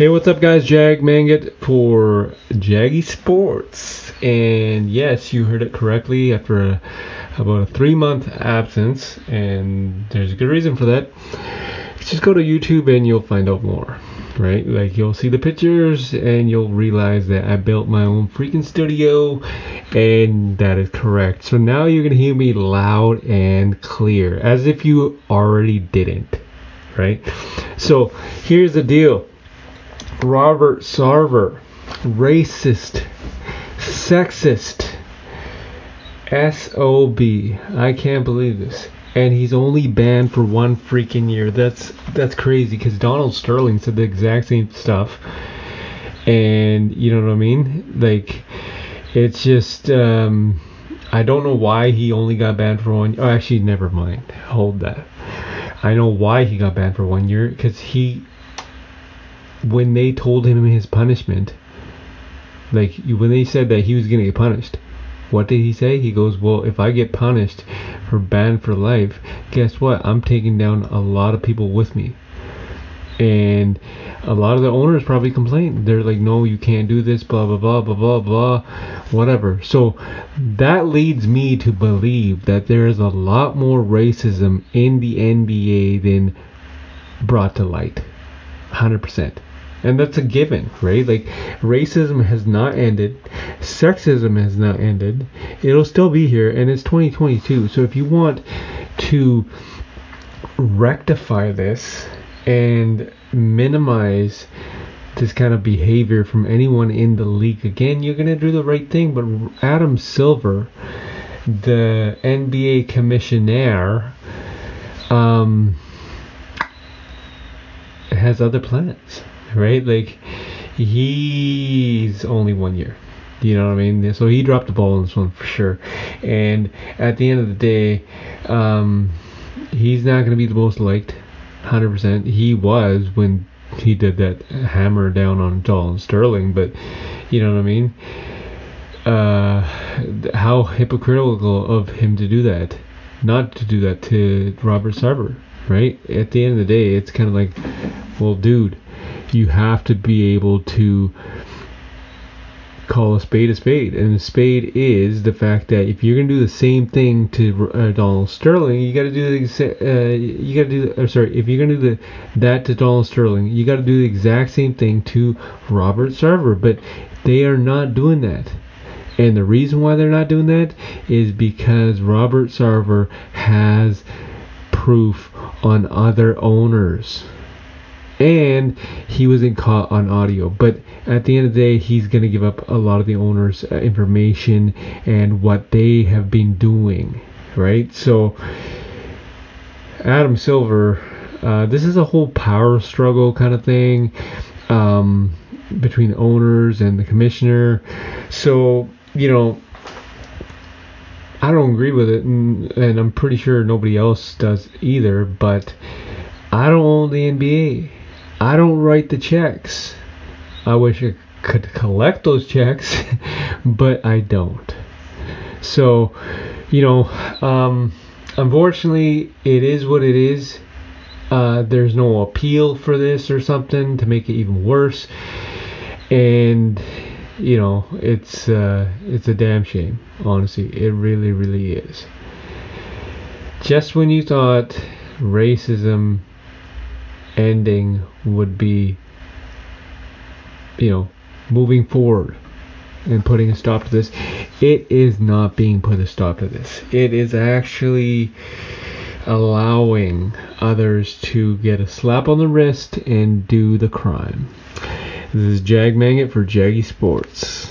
Hey, what's up, guys? Jag Manget for Jaggy Sports. And yes, you heard it correctly after a, about a three month absence, and there's a good reason for that. Just go to YouTube and you'll find out more, right? Like, you'll see the pictures and you'll realize that I built my own freaking studio, and that is correct. So now you're going to hear me loud and clear, as if you already didn't, right? So here's the deal Robert Sarver, racist, sexist, SOB. I can't believe this. And he's only banned for one freaking year. That's that's crazy because Donald Sterling said the exact same stuff. And you know what I mean? Like it's just um I don't know why he only got banned for one. Oh, actually, never mind. Hold that. I know why he got banned for one year because he when they told him his punishment, like when they said that he was gonna get punished, what did he say? He goes, "Well, if I get punished for banned for life, guess what? I'm taking down a lot of people with me." And a lot of the owners probably complain. They're like, "No, you can't do this." Blah blah blah blah blah blah, whatever. So that leads me to believe that there is a lot more racism in the NBA than brought to light. 100%. And that's a given, right? Like, racism has not ended, sexism has not ended. It'll still be here, and it's 2022. So, if you want to rectify this and minimize this kind of behavior from anyone in the league, again, you're going to do the right thing. But Adam Silver, the NBA commissioner, um, has other plans right? Like he's only one year. You know what I mean? So he dropped the ball on this one for sure. And at the end of the day, um, he's not going to be the most liked. 100%. He was when he did that hammer down on Donald Sterling, but you know what I mean? Uh, how hypocritical of him to do that. Not to do that to Robert Sarver, right? At the end of the day, it's kind of like, well, dude, you have to be able to call a spade a spade, and a spade is the fact that if you're gonna do the same thing to uh, Donald Sterling, you got to do the uh, you got to do the, sorry if you're gonna do the, that to Donald Sterling, you got to do the exact same thing to Robert Sarver, but they are not doing that. And the reason why they're not doing that is because Robert Sarver has proof on other owners and he wasn't caught on audio. But at the end of the day, he's going to give up a lot of the owners' uh, information and what they have been doing, right? So, Adam Silver, uh, this is a whole power struggle kind of thing um, between owners and the commissioner. So, you know. I don't agree with it, and, and I'm pretty sure nobody else does either. But I don't own the NBA. I don't write the checks. I wish I could collect those checks, but I don't. So, you know, um, unfortunately, it is what it is. Uh, there's no appeal for this or something to make it even worse, and you know, it's uh, it's a damn shame. Honestly, it really, really is. Just when you thought racism ending would be, you know, moving forward and putting a stop to this. It is not being put a stop to this. It is actually allowing others to get a slap on the wrist and do the crime. This is Jag Manget for Jaggy Sports.